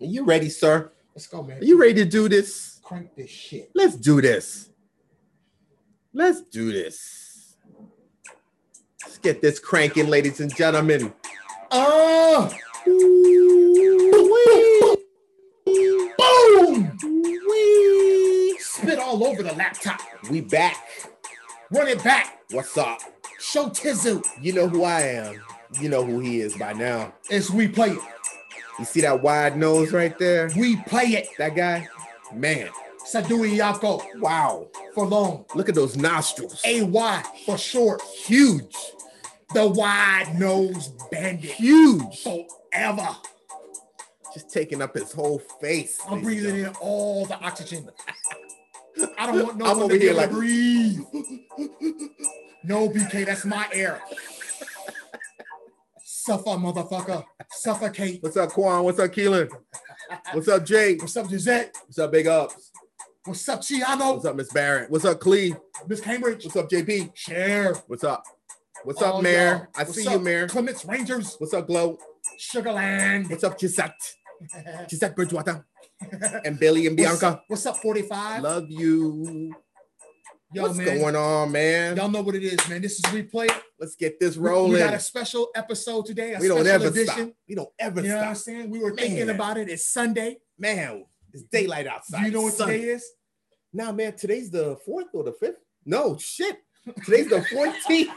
Are you ready, sir? Let's go, man. Are you ready to do this? Crank this shit. Let's do this. Let's do this. Let's get this cranking, ladies and gentlemen. Oh, boom! Spit all over the laptop. We back. Run it back. What's up? Show Tizu You know who I am. You know who he is by now. It's we play it. You see that wide nose right there? We play it. That guy? Man, Sadui Yako wow. for long. Look at those nostrils. AY for short. Huge. The wide nose bandit. Huge. Forever. Just taking up his whole face. I'm breathing in all the oxygen. I don't want no I'm one to here be able like- to breathe. No, BK, that's my air. Suffer, motherfucker. Suffocate. What's up, Quan? What's up, Keelan? What's up, Jay? What's up, Gisette? What's up, Big Ups? What's up, Chiano? What's up, Miss Barrett? What's up, Clee? Miss Cambridge? What's up, JP? Share. What's up? What's up, Mayor? y'all. I What's see you, Mayor. Clements Rangers. What's up, Glow? Sugarland. What's up, Gisette? Gisette Bridgewater and Billy and Bianca. What's up, 45? Love you. Yo, What's man. going on, man? Y'all know what it is, man. This is replay. Let's get this We- We got a special episode today. A We don't special ever edition. stop. We don't ever You know what I'm saying? We were thinking about it. It's Sunday. Man, it's daylight outside. Do you know what Sunday. today is? Nah, man, today's the fourth or the fifth? No, shit. Today's the 14th.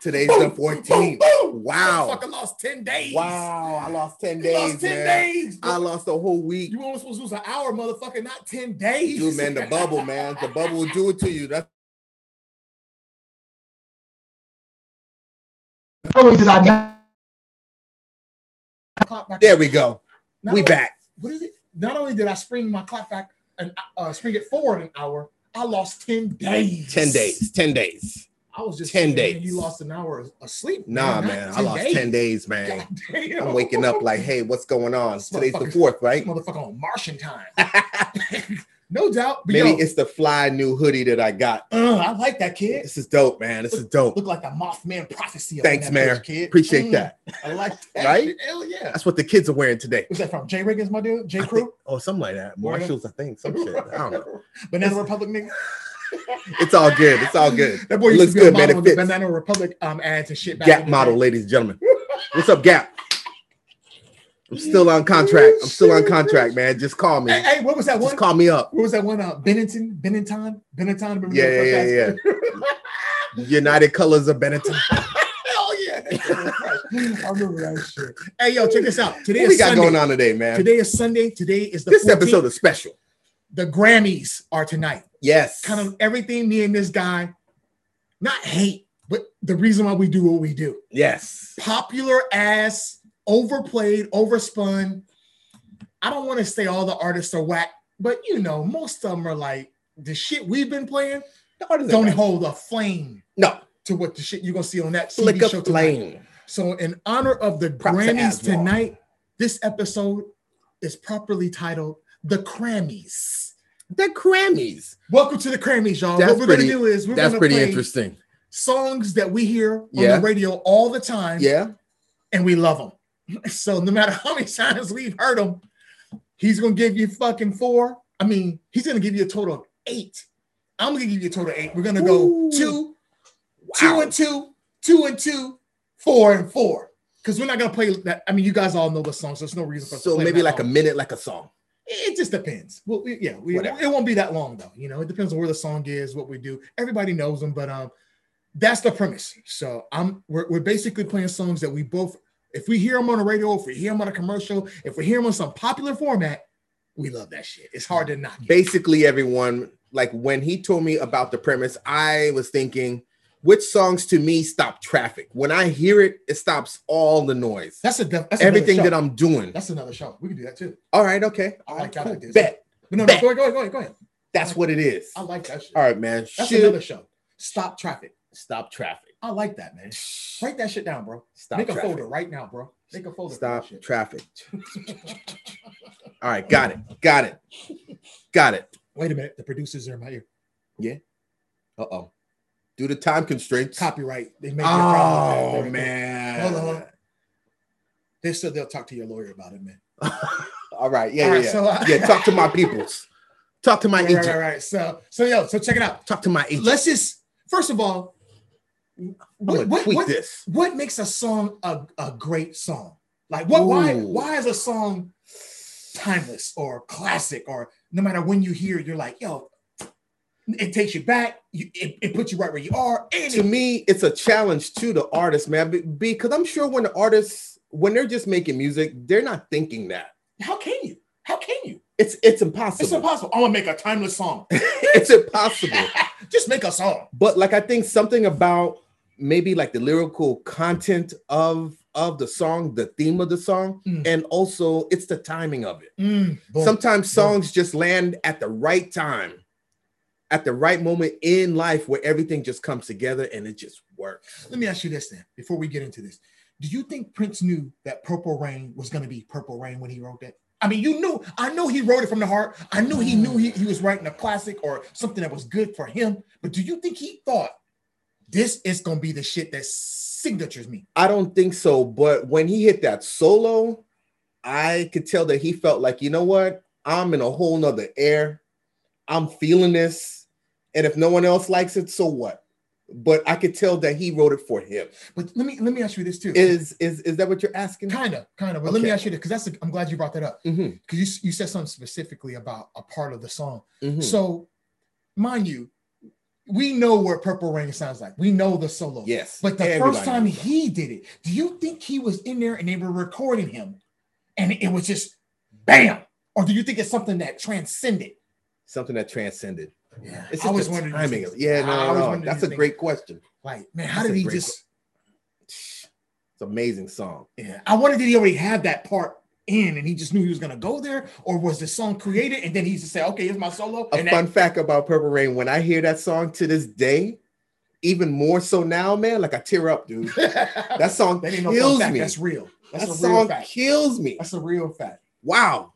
Today's the 14th. Wow. Fucking lost 10 days. Wow, I lost 10 You days. lost 10 man. days. I lost a whole week. You only supposed to lose an hour, motherfucker, not 10 days. Dude, man, the bubble, man. The bubble will do it to you. That's Not only did I clock back, there we go. not We only- back. What is it? Not only did I spring my clock back and uh, spring it forward an hour, I lost 10 days. 10 days. 10 days. I was just 10 days. You lost an hour of sleep. Nah, not man. I lost 10 days, man. I'm waking up like, hey, what's going on? This Today's the fourth, right? Motherfucker on Martian time. no doubt. Maybe yo, it's the fly new hoodie that I got. uh, I like that kid. This is dope, man. This is dope. Look like the Mothman prophecy. Thanks, man. Kid. Appreciate Mm, that. I like that. Right? Hell yeah. That's what the kids are wearing today. Who's that from? J Riggins, my dude? J Crew? think- oh, something like that. Marshalls, I think. Some shit. I don't know. Banana Republic nigga. It's all good. It's all good. That boy looks good, man. It the fits. Banana Republic um, ads and shit. back Gap model, day. ladies and gentlemen. What's up, Gap? I'm still on contract. I'm still on contract, man. Just call me. Hey, hey, what was that one? Just call me up. What was that one? Uh, Bennington, Bennington, Bennington. Yeah, that yeah, first United Colors of Benetton. Hell yeah! I remember that shit. Hey, yo, check this out. Today What we got Sunday. going on today, man? Today is Sunday. Today is the This 14th. episode is special. The Grammys are tonight. Yes. Kind of everything me and this guy, not hate, but the reason why we do what we do. Yes. Popular ass, overplayed, overspun. I don't want to say all the artists are whack, but you know, most of them are like the shit we've been playing don't bad. hold a flame No. to what the shit you're gonna see on that TV show tonight. flame. So, in honor of the Props Grammys tonight, this episode is properly titled "The Crammies. The Crammies. Welcome to the Crammies, y'all. That's what we're pretty- gonna do is we're That's gonna pretty play interesting. songs that we hear on Yeah. the radio all the time, Yeah. and we love them. So no matter how many times we've heard them, he's gonna give you fucking four. I mean, he's gonna give you a total of eight. I'm gonna give you a total of eight. We're gonna go Ooh. two, two Wow. and two, two and two, four and four. Because we're not gonna play that. I mean, you guys all know the song, So there's no reason for us to So maybe like a minute, like a song. It just depends. Well, we, yeah, we, Whatever. it won't be that long though. You know, it depends on where the song is, what we do. Everybody knows them, but um, that's the premise. So I'm we're, we're basically playing songs that we both. If we hear them on the radio, if we hear them on a commercial, if we hear them on some popular format, we love that shit. It's hard to not. Basically, everyone, like when he told me about the premise, I was thinking, which songs to me stop traffic? When I hear it, it stops all the noise. That's a def- that's Everything that. I'm doing. That's another show. We can do that too. All right, okay. I like right, that Bet. But no, no, Bet. go ahead, go ahead, go ahead, go ahead. That's what it is. I like that shit. All right, man. That's Shoot. another show. Stop traffic. Stop traffic. I like that, man. Write that shit down, bro. Stop Make a traffic. folder right now, bro. Make a folder. Stop shit. traffic. All right, got it. Got it. Got it. Wait a minute. The producers are in my ear. Yeah. Uh oh. Due to time constraints. Copyright. They make problem. Oh There man. Hold on, hold on. they said they'll talk to your lawyer about it, man. All right, yeah, All yeah, right, yeah. so, uh, yeah, talk to my peoples. Talk to my Right, agent. right, right. So, so yo, so check it out. Talk to my agent. Let's just first of all, what what, what, this. what makes a song a, a great song? Like what why why is a song timeless or classic or no matter when you hear it, you're like, yo, it takes you back, you, it, it puts you right where you are, and To it, me, it's a challenge to the artist, man. Because I'm sure when the artists, when they're just making music, they're not thinking that. how can you? How can you? It's it's impossible. It's impossible. I'm gonna make a timeless song. it's impossible. Just make a song. but like I think something about maybe like the lyrical content of of the song, the theme of the song, Mm. and also it's the timing of it. Mm. Sometimes songs just land at the right time, at the right moment in life where everything just comes together and it just works. Let me ask you this then, before we get into this. Do you think Prince knew that Purple Rain was going to be Purple Rain when he wrote that? I mean, you knew, I know he wrote it from the heart. I knew he knew he, he was writing a classic or something that was good for him. But do you think he thought this is going to be the shit that signatures me? I don't think so, but when he hit that solo, I could tell that he felt like, you know what? I'm in a whole nother air. I'm feeling this. And if no one else likes it, so what? But I could tell that he wrote it for him. But let me let me ask you this too. Is is is that what you're asking? kind of, kind of. But let me ask you this because that's a, I'm glad you brought that up because you, you said something specifically about a part of the song. mhm. So, mind you, we know what Purple Rain sounds like. We know the solo. Yes. But the everybody first time he did it, do you think he was in there and they were recording him and it was just bam? Or do you think it's something that transcended? something that transcended. Yeah. It's I was the wondering. timing. of- Yeah, no, no, no. That's a things. great question. Like, man, how That's did he just? It's an amazing song. Yeah. I wondered did he already have that part in and he just knew he was gonna go there, or was the song created and then he just said, okay, here's my solo. A fun fact about Purple Rain: when I hear that song to this day, even more so now, man, like I tear up, dude. that, That song that no kills fact. me. That's real. That's that a real song fact. kills me. That's a real fact. Wow,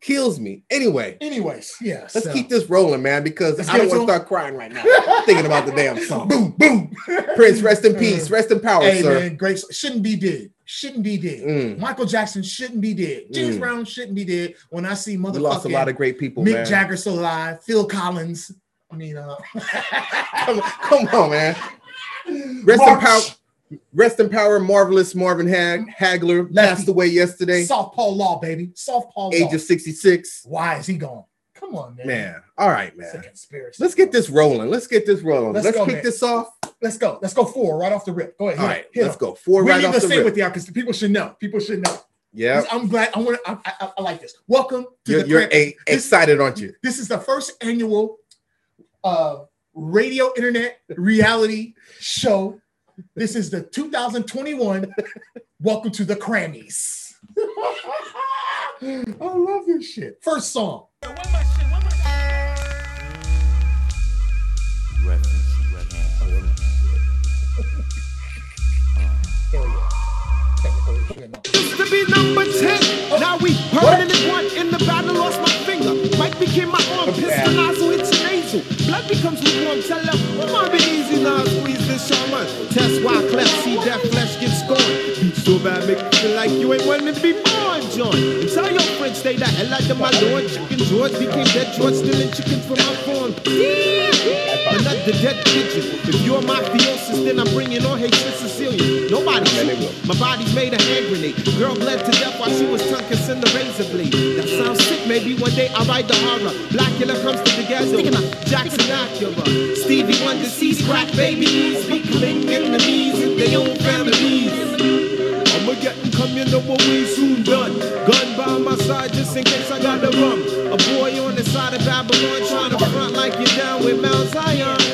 kills me. Anyway, Anyways, yeah. let's so- keep this rolling, man, because Let's I don't want to start crying right now thinking about the damn song. boom, boom. Prince, rest in peace, rest in power, Hey sir. man, great. Shouldn't be dead. Shouldn't be dead. Mm. Michael Jackson shouldn't be dead. James Mm. Brown shouldn't be dead. When I see We lost a lot of great people, Mick man. Jagger still alive, Phil Collins. I mean, uh, come, come on, man. Rest in power. Rest in power, marvelous Marvin Hag Hagler Lefty. passed away yesterday, Southpaw Law, baby. Law. age of 66. Why is he gone? Come on, man. Man, all right, man. conspiracy. Let's get this rolling. Let's get this rolling. Let's Let's, go, kick man. this off. Let's go. Let's go four right off the rip. Go ahead. All right. hit right, it, hit let's it. go. Four we right need off to the rip. with y'all because people should know. People should know. Yeah, I'm glad. I want. I, I, I like this. Welcome to you're, the you're a- this- excited, aren't you? This is the first annual uh, radio internet reality show. This is the 2021. Welcome to the Grammys. I love this shit. First song. There we go. Technical issue in my- Used to be number 10. Now we permanently one in the battle, lost my finger. Mike became my arm, pistol nozzle, it's nasal. Blood becomes lukewarm, tell them, come on, be easy now, squeeze this Shaman. That's why cleft see death scorned. Beat bad, make you feel like you ain't wanting to be born, John. And tell your friends, stay the hell out of my lord. Chicken George became dead George, stealing chickens from my farm. Another dead pigeon. If you're mafiosis, then I'm bringing on hatred Sicilian. Nobody shoot me. My body's made a hand grenade. Girl bled to death while she was tongue kissing the razor blade. That sounds sick. Maybe one day I'll write the horror. Blackula comes to the ghetto. Jackson Acura. Stevie Wonder sees crack babies. Becoming enemies in their own families. I'ma get and come, you know what we soon done. Gun by my side just in case I got the rum. A boy on the side of Babylon trying to front like you're down with Mount Zion.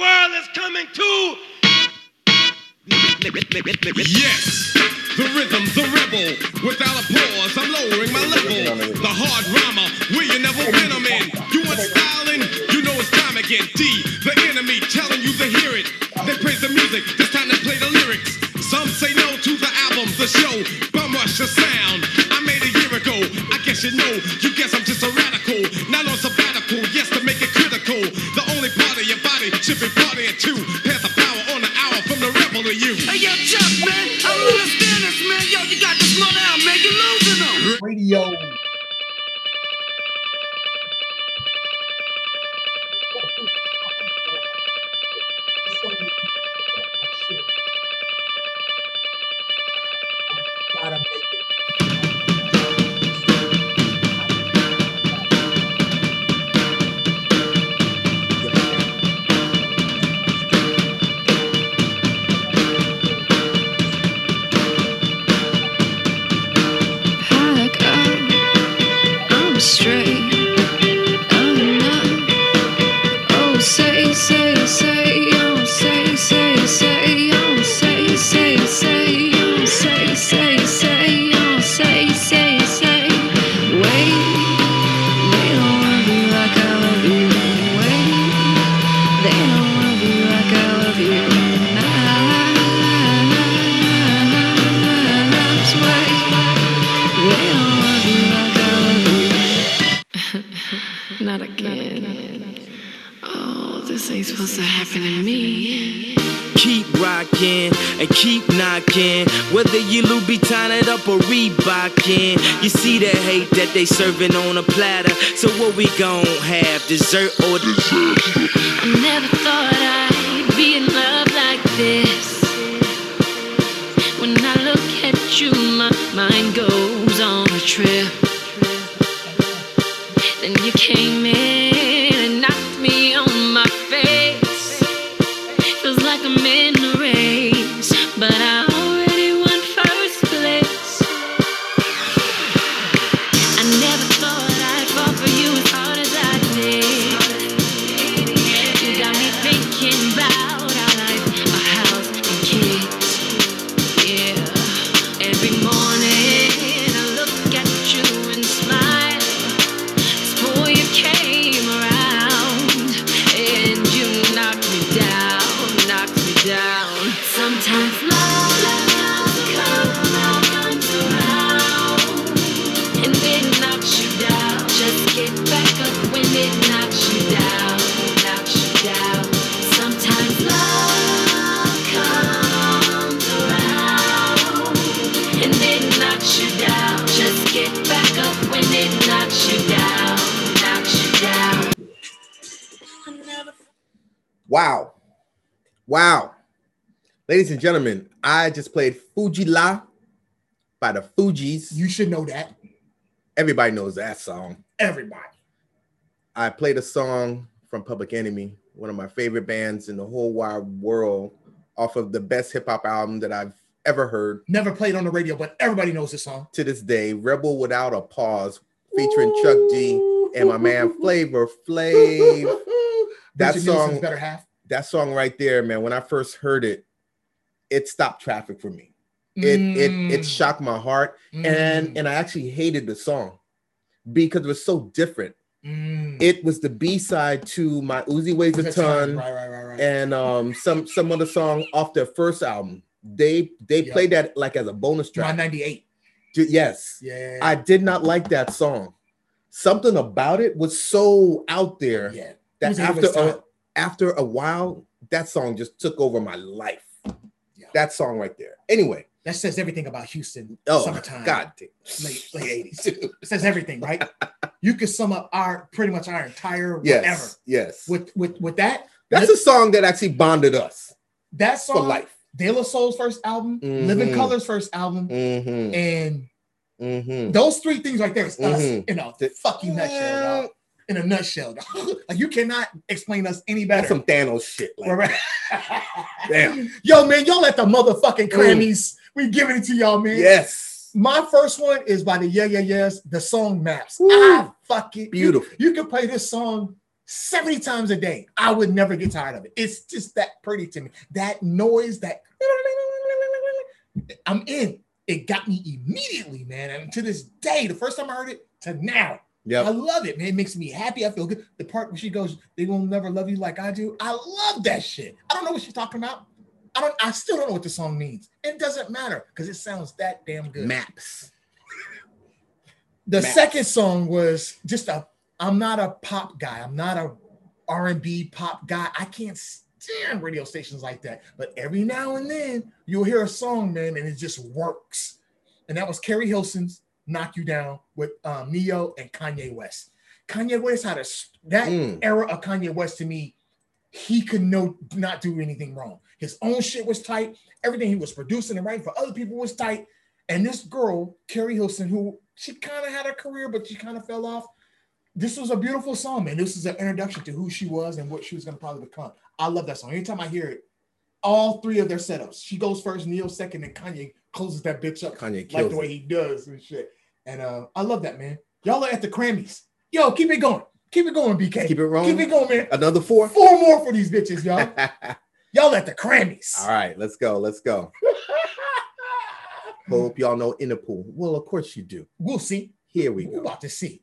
World is coming to. Yes, The rhythm, the rebel. Without a pause, I'm lowering my level. The hard rhymer, where you never been, I'm in. You want styling? You know it's time again. D, the enemy, telling you to hear it. They praise the music, this time they play the lyrics. Some say no to the album, the show, bum rush the sound. I made a year ago. I guess you know. You guess I'm just a radical. Not on sabbatical. Yes, to make it critical. The only part of your body should be partying too. Pass the power on the hour from the rebel to you. Hey, yo, say keep knocking. Whether you Louboutin it up or Reebokin. You see the hate that they serving on a platter. So what we gon' have? Dessert or dessert? I never thought I'd be in love like this. When I look at you, my mind goes on a trip. Then you came in Wow. Ladies and gentlemen, I just played Fu-Gee-La by the Fugees. You should know that. Everybody knows that song. Everybody. I played a song from Public Enemy, one of my favorite bands in the whole wide world, off of the best hip hop album that I've ever heard Never played on the radio, but everybody knows this song. to this day, Rebel Without a Pause, featuring Chuck D and my man Flavor Flav. That song- better half. That song right there, man, when I first heard it, it stopped traffic for me. It it it Mm, shocked my heart. mm, And and I actually hated the song because it was so different. mm. It was the B-side to my Uzi Weighs a ton. Right, right, right, and um some some other song off their first album. They they Yeah. played that like as a bonus My track. 98. Ju- Yes, Yeah. I did not like that song. Something about it was so out there yeah. That after a, after a while, that song just took over my life. Yeah. That song right there. Anyway, That says everything about Houston. oh summertime. God, damn. Late, late 80s. It says everything, right? you could sum up our pretty much our entire whatever yes, yes. with with with that. That's a song that actually bonded us that song for life. De La Soul's first album, Living Mhm. Colour's first album, Mm-hmm. and Mm-hmm. those three things right there is us Mhm. in a fucking nutshell, dog. In a nutshell, like you cannot explain us any better. That's some Thanos shit. Like, damn. Yo, man, y'all at the motherfucking Grammys. We giving it to y'all, man. Yes. My first one is by the Yeah Yeah Yeahs, the song Maps. I ah, fucking Beautiful. You, you can play this song 70 times a day. I would never get tired of it. It's just that pretty to me. That noise, that I'm in. it got me immediately, man. And to this day, the first time I heard it to now, I love it, man. It makes me happy. I feel good. The part where she goes, "They will never love you like I do." I love that shit. I don't know what she's talking about. I don't. I still don't know what the song means. It doesn't matter because it sounds that damn good. Maps. The Maps. second song was just a. I'm not a pop guy. I'm not a R&B pop guy. I can't stand radio stations like that. But every now and then you'll hear a song, man, and it just works. And that was Keri Hilson's "Knock You Down" with um, Ne-Yo and Kanye West. Kanye West had a that Mm. era of Kanye West to me. He could no not do anything wrong. His own shit was tight. Everything he was producing and writing for other people was tight. And this girl, Keri Hilson, who she kind of had a career, but she kind of fell off. This was a beautiful song, man. This is an introduction to who she was and what she was going to probably become. I love that song. Anytime I hear it, all three of their setups. She goes first, Ne-Yo second, and Kanye closes that bitch up Kanye like the way it. he does and shit. And uh, I love that, man. Y'all are at the Grammys. Yo, keep it going. Keep it going, BK. Keep it rolling. Keep it going, man. Another four. Four more for these bitches, y'all. Y'all at the Grammys. All right, let's go. Let's go. Hope y'all know Interpol. Well, of course you do. We'll see. Here we We're go. about to see.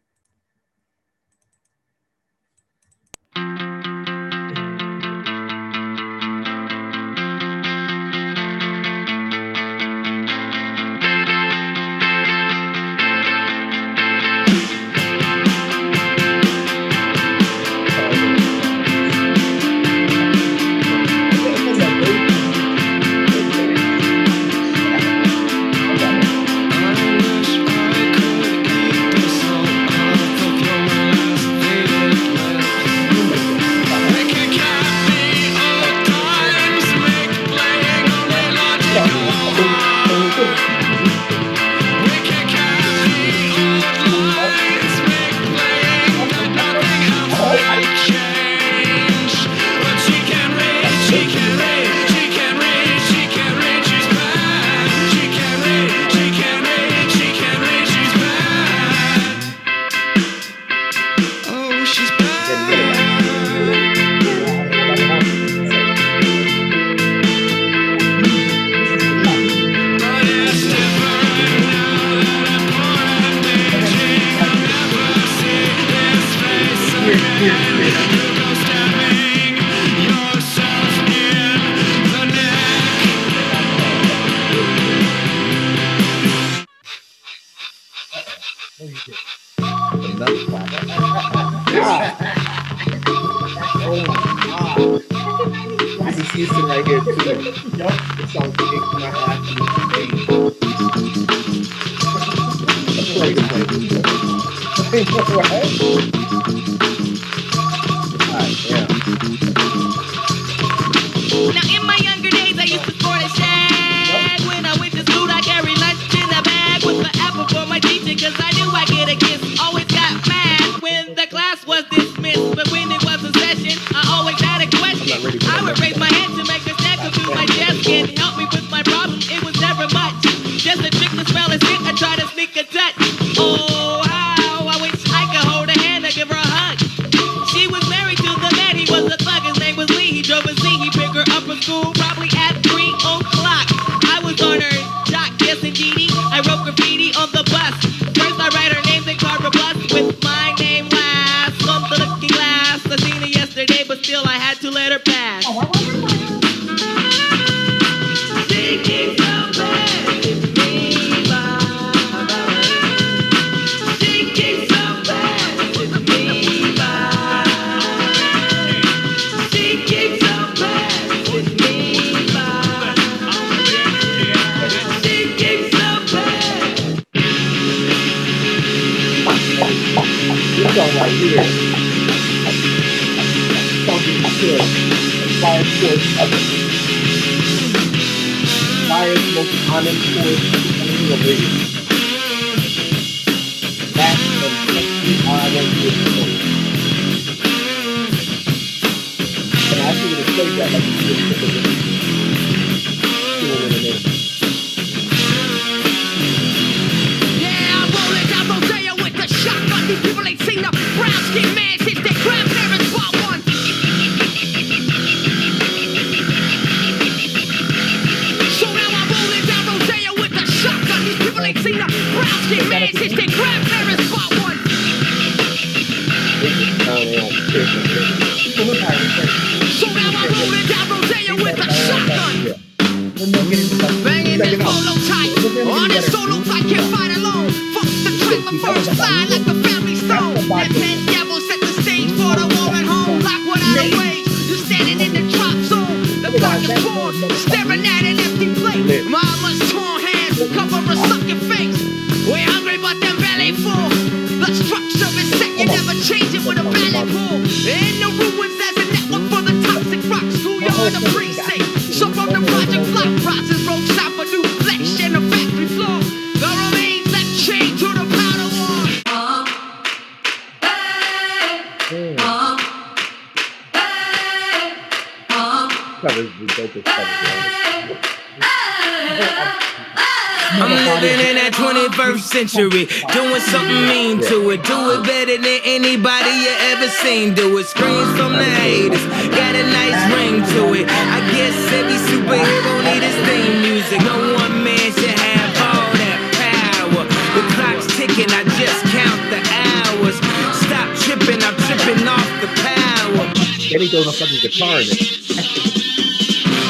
In.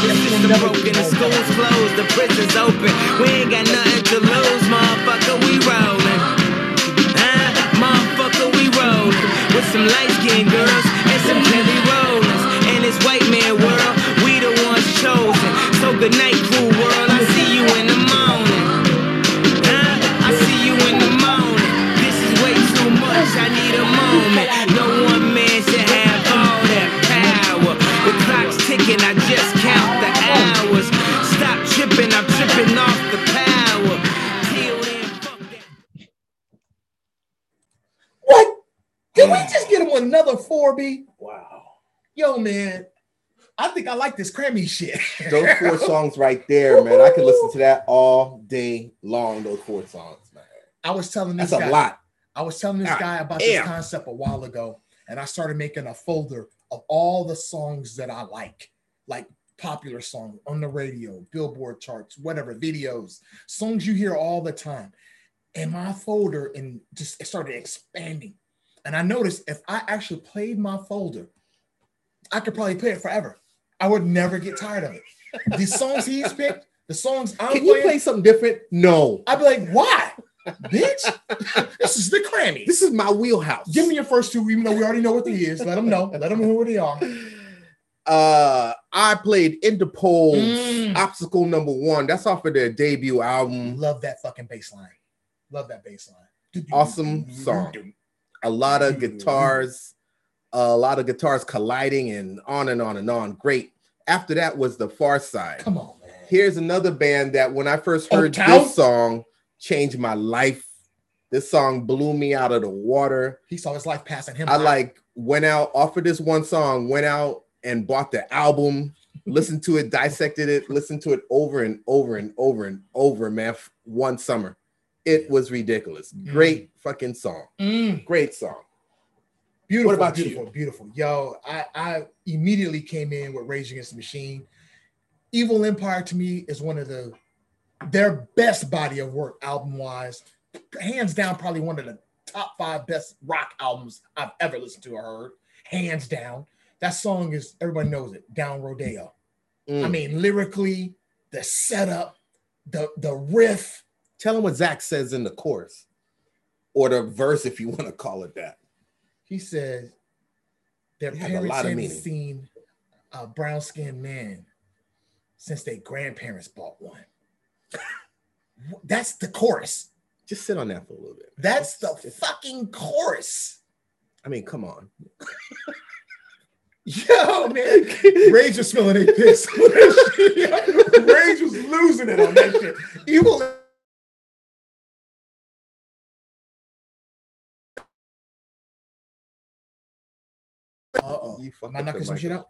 The system broken, the school's closed, the prison's open. We think I like this Grammy shit. Those four songs right there, man. I could listen to that all day long. Those four songs, man. I was telling this That's a lot. I was telling this God guy about damn. this concept a while ago, and I started making a folder of all the songs that I like, like popular songs on the radio, Billboard charts, whatever, videos, songs you hear all the time. And my folder and just it started expanding. And I noticed if I actually played my folder, I could probably play it forever. I would never get tired of it. The songs he's picked, the songs I'm Can you playing, play something different? No. I'd be like, why? Bitch, this is the Grammys. This is my wheelhouse. Give me your first two, even though we already know what they is. Let them know. Let them know who they are. uh I played Interpol's Mm. Obstacle Number One. That's off of their debut album. Love that fucking bass line. Love that bass line. Awesome song. A lot of guitars, a lot of guitars colliding and on and on and on. Great. After that was the Pharcyde. Come on, man. Here's another band that when I first heard this song changed my life. This song blew me out of the water. He saw his life passing him. I like went out offered this one song, went out and bought the album, listened to it, dissected it, listened to it over and over and over and over, man, one summer. It was ridiculous. Great fucking song. Mm, Great song. Beautiful. What about you? beautiful, Beautiful. Yo, I, I immediately came in with Rage Against the Machine. Evil Empire to me is one of the their best body of work album wise. Hands down, probably one of the top five best rock albums I've ever listened to or heard. Hands down. That song is everybody knows it. Down Rodeo. Mm. I mean, lyrically, the setup, the the riff. Tell them what Zack says in the chorus or the verse, if you want to call it that. He says their It a parents lot of hadn't seen a brown skinned man since their grandparents bought one. That's the chorus. Just sit on that for a little bit. That's the Just- fucking chorus. I mean, come on. Yo, man. Rage was smelling a piss. Rage was losing it on that shit. Evil. You fucked Am I up knocking the some shit out?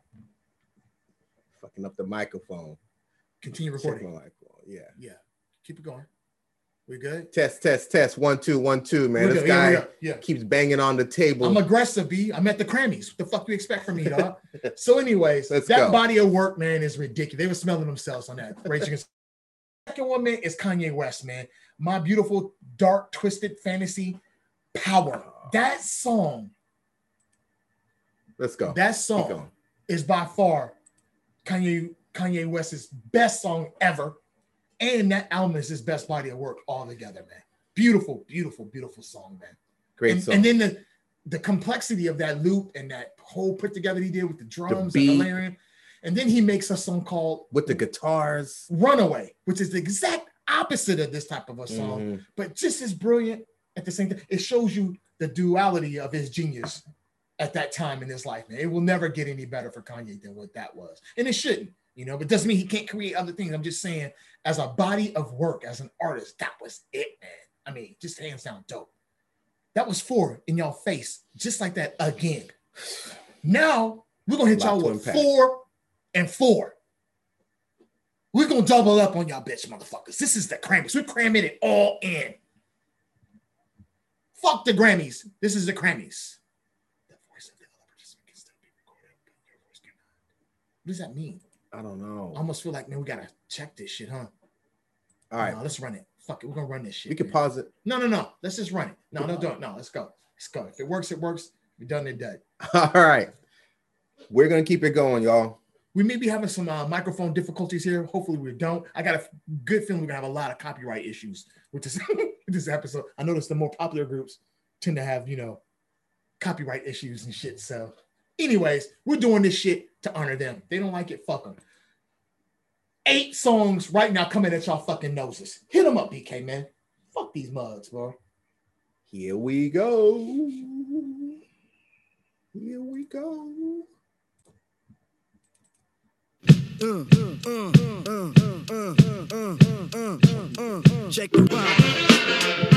Fucking up the microphone. Continue recording. microphone. Yeah. Yeah. Keep it going. We good? Test, test, test. One, two, one, two, man. We this. Guy good. Yeah. keeps banging on the table. I'm aggressive, B. I'm at the Grammys. What the fuck do you expect from me, dog? so, anyways, Let's that go. body of work, man, is ridiculous. They were smelling themselves on that. Rage Against. Second one, man, is Kanye West, man. My beautiful, dark, twisted fantasy power. Oh. That song Let's go. That song is by far Kanye Kanye West's best song ever, and that album is his best body of work altogether, man. Beautiful, beautiful, beautiful song, man. Great and, song. and then the the complexity of that loop and that whole put together he did with the drums and the layering, and then he makes a song called with the guitars. Runaway, which is the exact opposite of this type of a song, Mhm. but just as brilliant at the same time. It shows you the duality of his genius at that time in his life, man. It will never get any better for Kanye than what that was. And it shouldn't, you know, but doesn't mean he can't create other things. I'm just saying, as a body of work, as an artist, that was it, man. I mean, just hands down dope. That was four in y'all face, just like that again. Now we're gonna hit y'all with unpack. four and four. We're gonna double up on y'all bitch motherfuckers. This is the Grammys. We're cramming it all in. Fuck the Grammys. This is the Grammys. The voice of the other participant can still be recorded, but your voice cannot. What does that mean? I don't know. I almost feel like, man, we gotta check this shit, huh? All right. No, let's run it. Fuck it. We're gonna run this shit. We can man. pause it. No, no, no. Let's just run it. No, no, don't. No, let's go. Let's go. If it works, it works. We're done and done. All right. We're gonna keep it going, y'all. We may be having some uh, microphone difficulties here. Hopefully, we don't. I got a good feeling we're gonna have a lot of copyright issues with this with this episode. I noticed the more popular groups tend to have, you know, copyright issues and shit. So, anyways, we're doing this shit to honor them. They don't like it. Fuck them. Eight songs right now coming at y'all fucking noses. Hit them up, BK man. Fuck these mugs, bro. Here we go. Here we go. Check the vibe.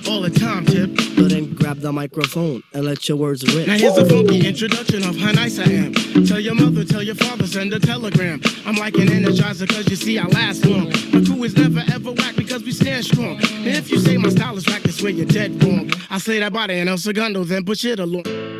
All the time, tip. So then grab the microphone and let your words rip. Now here's a funky introduction of how nice I am. Tell your mother, tell your father, send a telegram. I'm like an energizer cause you see I last long. My crew is never ever whack because we stand strong. And if you say my style is whack, that's where you're dead wrong. I say that body and El Segundo, then push it along.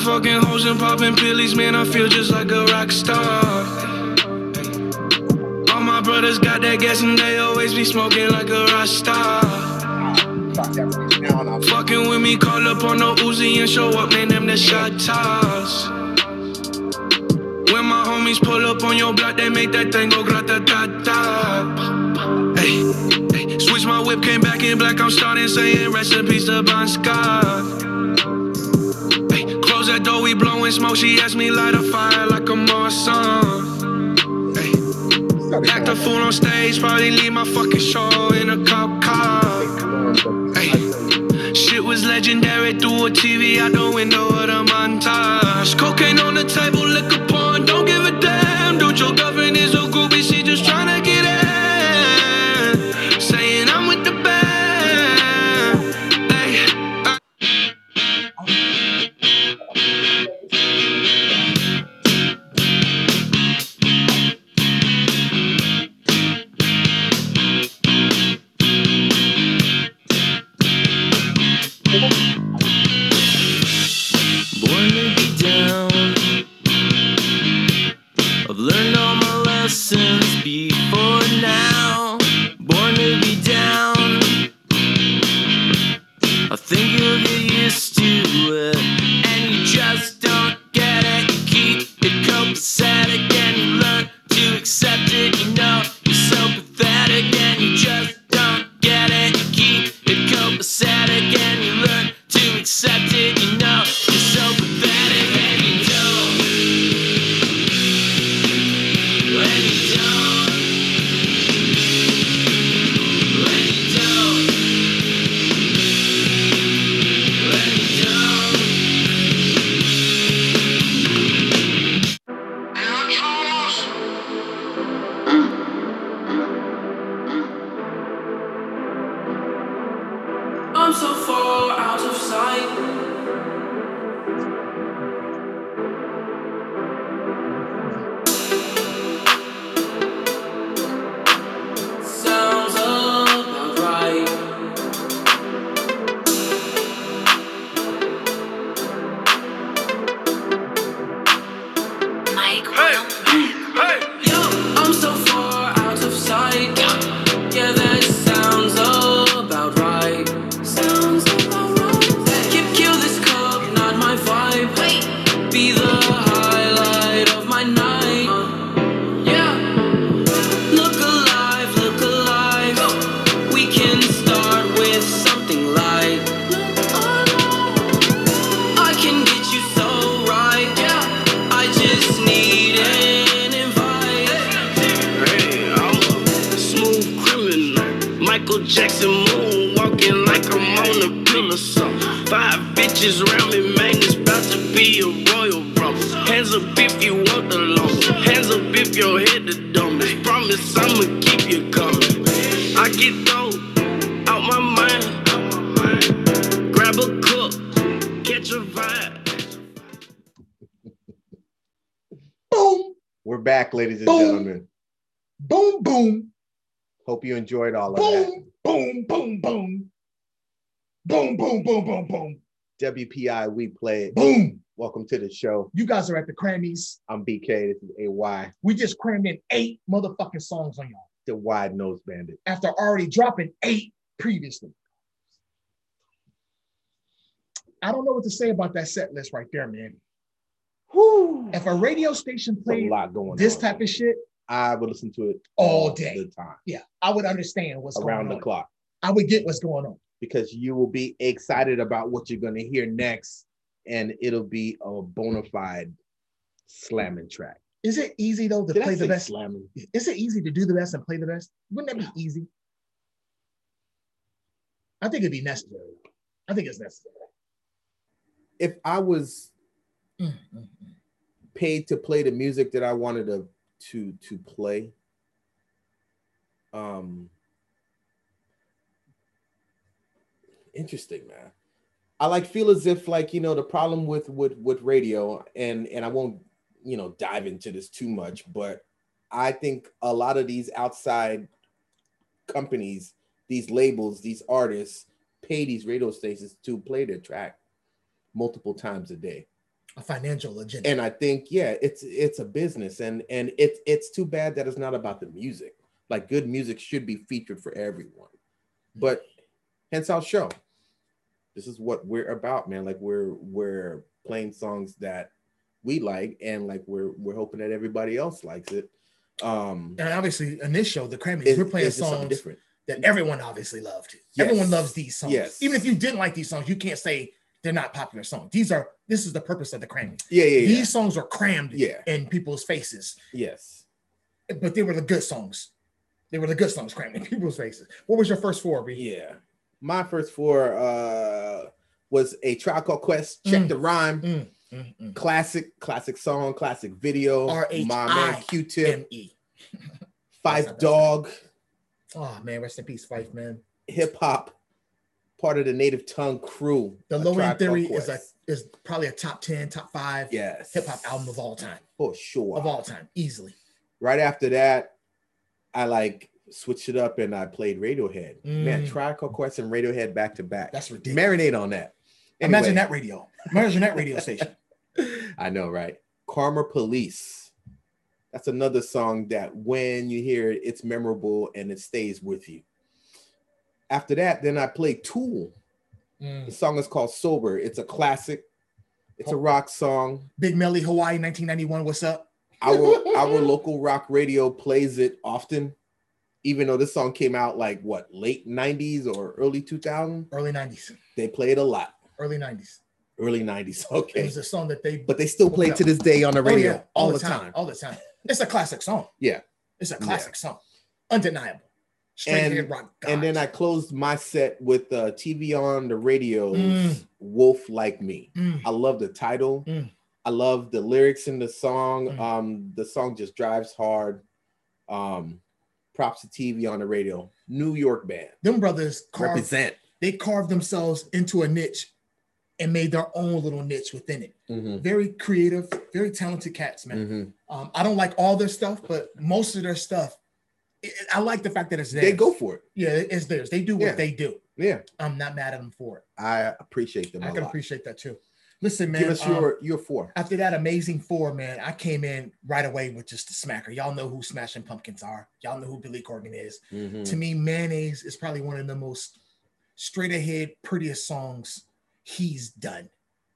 Fucking hoes and popping pillies, man. I feel just like a rock star. All my brothers got that gas and they always be smoking like a rock star. Fucking with me, call up on the Uzi and show up, man. Them the shot toss. When my homies pull up on your block, they make that thing go grata ta ta. Hey, switch my whip, came back in black. I'm starting saying recipes to Bon Scott. We blowing smoke. She asked me light a fire like a Morrison. Hey, act a fool on stage, probably leave my fucking show in a cop car. Hey, shit was legendary through a TV out the window of the montage. Cocaine on the table, liquor porn, don't give a damn. Dude, your girlfriend is lessons before now. Born to be down. I think you'll bitches around me, man, it's about to be a royal rumble. Hands up if you want the long. Hands up if your head the dumbest. Promise I'ma keep you coming. I get those out my mind. Grab a cup, catch a vibe. Boom, We're back, ladies and Boom. gentlemen. boom, boom, Hope you enjoyed all of that. boom, boom, boom, boom. Boom, boom, boom, boom, boom. WPI, we play it. Boom. Welcome to the show. You guys are at the Cram-Me's. I'm BK. This is AY, We just crammed in eight motherfucking songs on y'all the Wide Nose Bandit. after already dropping eight previously. I don't know what to say about that set list right there, man. Whew. If a radio station played lot going this on. type of shit, I would listen to it All day. the time, yeah, I would understand what's going on. around the on. clock, I would get what's going on. Because you will be excited about what you're going to hear next, and it'll be a bona fide slamming track. Is it easy though to Did play the best? slamming? Is it easy to do the best and play the best? Wouldn't that be easy? I think it'd be necessary. I think it's necessary. If I was Mm, mm, mm. paid to play the music that I wanted to to to play. Um interesting, man. I like feel as if like you know the problem with with with radio and and I won't you know dive into this too much, but I think a lot of these outside companies, these labels, these artists pay these radio stations to play their track multiple times a day A financial agenda. and I think yeah, it's it's a business, and and it's it's too bad that it's not about the music. Like good music should be featured for everyone, but hence our show. This is what we're about, man. Like we're we're playing songs that we like, and like we're we're hoping that everybody else likes it. Um, and obviously, in this show, the Cram-Me's, we're playing it's just something songs different. that everyone obviously loved. Yes. Everyone loves these songs. Yes. Even if you didn't like these songs, you can't say they're not popular songs. These are this is the purpose of the Cram-Me's. Yeah, yeah, yeah. These songs are crammed Yeah. in people's faces, yes. but they were the good songs. They were the good songs crammed in people's faces. What was your first four, B? Yeah. My first four uh was a Tribe Called Quest, Check Mm. the Rhyme, Mm, mm, mm. classic, classic song, classic video. R H My man I Q-Tip, M E. Phife Dawg, Oh man, rest in peace, Phife, man. hip hop, part of the Native Tongue crew. The Low End Theory is a is probably a top 10, top five yes hip hop album of all time. for sure. Of all time, easily. Right after that, I like switched it up and I played Radiohead. Man, Mm. Tribe Called Quest and Radiohead back to back. That's ridiculous. Marinate on that. Imagine that radio. Imagine that radio station. I know, right? Karma Police. That's another song that when you hear it, it's memorable and it stays with you. After that, then I played Tool. Mm. The song is called Sober. It's a classic. It's a rock song. Big Melly Hawaii 1991. What's up? Our our local rock radio plays it often, even though this song came out like what late 90s or early 2000. Early 90s. They played a lot. Early 90s. Early 90s. okay It was a song that they But they still play to this day on the Oh, radio yeah, all, the time. All the time. It's a classic song. Yeah. It's a classic song. Undeniable. Straight And, rock. and then I closed my set with uh, TV on the radio, Mm. Wolf Like Me. Mm. I love the title. Mm. I love the lyrics in the song. Mm. Um, the song just drives hard. Um, props to TV on the radio. New York band. them brothers carved, Represent. they carved themselves into a niche and made their own little niche within it. Mhm, Very creative, very talented cats, man. mhm. Um, I don't like all their stuff, but most of their stuff, it- I like the fact that it's theirs. They go for it. Yeah, it's theirs. They do what Yeah. they do. Yeah, I'm not mad at them for it. I appreciate them. I can lot. appreciate that too. Listen, man. Give us um, your your four. after that amazing four, man, I came in right away with just the smacker. Y'all know who Smashing Pumpkins are. Y'all know who Billy Corgan is. Mhm. To me, Mayonnaise is probably one of the most straight ahead, prettiest songs he's done.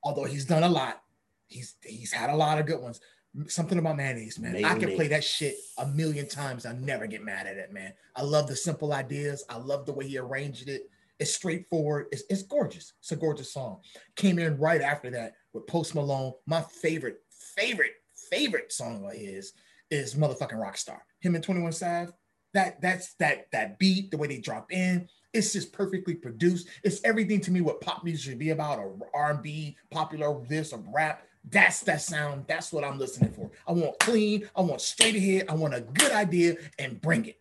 Although he's done a lot, he's he's had a lot of good ones. Something about mayonnaise, man. I can play that shit a million times. I never get mad at it, man. I love the simple ideas. I love the way he arranged it. It's straightforward. It's, it's gorgeous. It's a gorgeous song. Came in right after that with Post Malone. My favorite, favorite, favorite song of his is motherfucking Rockstar. Him and 21 Sav. That that's that that beat, the way they drop in, it's just perfectly produced. It's everything to me what pop music should be about, or R&B, popular this, or rap. That's that sound. That's what I'm listening for. I want clean. I want straight ahead. I want a good idea and bring it.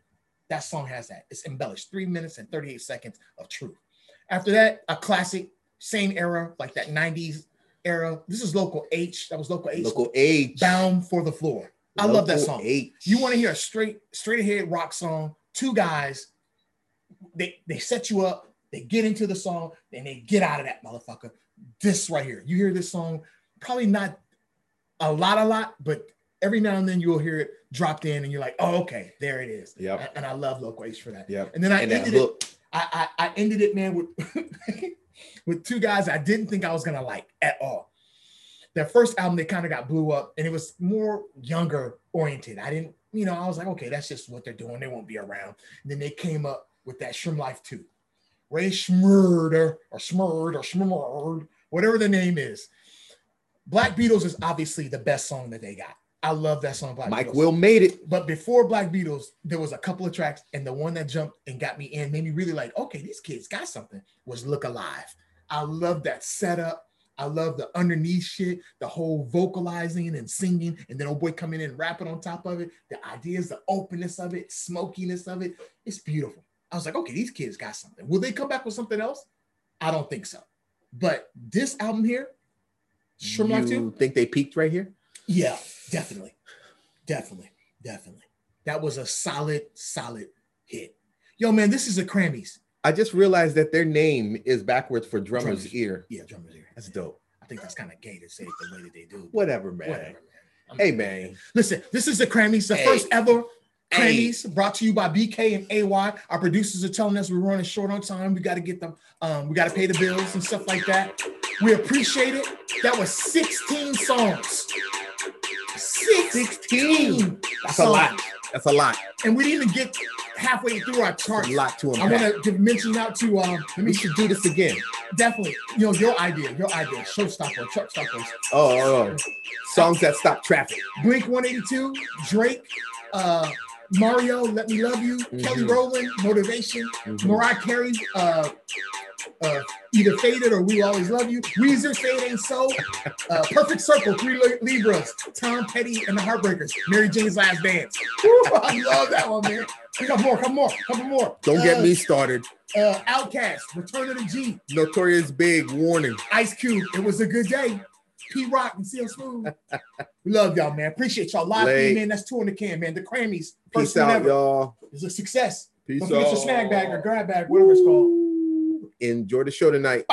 That song has that. It's embellished. Three minutes and 38 seconds of truth. After that, a classic, same era, like that 90s era. This is Local H. That was Local H. Local H. Bound for the Floor. I love that song. H. You want to hear a straight, straight ahead rock song? Two guys, they they set you up, they get into the song, and they get out of that motherfucker. This right here, you hear this song, probably not a lot, a lot, but every now and then you'll hear it dropped in, and you're like, oh, okay, there it is. Yep. And, I love H for that. Yep. And then I And ended it. I, I I ended it, man, with with two guys I didn't think I was gonna like at all. Their first album, they kind of got blew up, and it was more younger oriented. I didn't, you know, I was like, okay, that's just what they're doing. They won't be around. And then they came up with that Shrim Life 2. Ray Schmurder or Schmurd or Schmurd, whatever the name is. Black Beatles is obviously the best song that they got. I love that song. Black Mike Beatles. Will made it. But before Black Beatles, there was a couple of tracks, and the one that jumped and got me in, made me really like, okay, these kids got something. Was Look Alive. I love that setup. I love the underneath shit, the whole vocalizing and singing, and then old boy coming in and rapping on top of it. The ideas, the openness of it, smokiness of it. It's beautiful. I was like, okay, these kids got something. Will they come back with something else? I don't think so. But this album here, Shrimp Life 2, You think they peaked right here? Yeah, definitely. Definitely. Definitely. That was a solid, solid hit. Yo, man, this is a Cram-Me's. I just realized that their name is backwards for drummer's Drummer's- ear. Yeah, drummer's ear. That's dope. I think that's kind of gay to say it the way that they do. Whatever, man. Whatever, man. I'm- Hey, man. Listen, this is the Cram-Me's, the Hey. first ever Hey. Brought to you by BK and AY. Our producers are telling us we're running short on time. We got to get them, um, we got to pay the bills and stuff like that. We appreciate it. That was 16 songs. 16. That's a lot. That's a lot. And we didn't even get halfway through our chart. A lot to I unpack. want to mention out to um. Let me should do this again. definitely. You know your idea, your idea, showstopper, truck stoppers. Oh, oh, oh. songs that stop traffic. Blink 182, Drake, uh, Mario, Let Me Love You, Kelly Mhm. Rowland, Motivation, Mhm. Mariah Carey, uh, uh, either Faded or We Will Always Love You, Weezer, Fade Ain't So, uh, Perfect Circle, Three Libras, Tom Petty and the Heartbreakers, Mary Jane's Last Dance. Woo, I love that one, man. Come more, come more, couple more. Don't get Uh, me started. Uh, OutKast, Return of the G, Notorious Big warning. Ice Cube, It Was a Good Day. Pete Rock and CL Smooth. we love y'all, man. Appreciate y'all. Live Late. man. That's two in the can, man. The Cram-Me's. First Peace out, ever. y'all. It's a success. Peace Don't forget out. your snag bag or grab bag, whatever it's called. Enjoy the show tonight.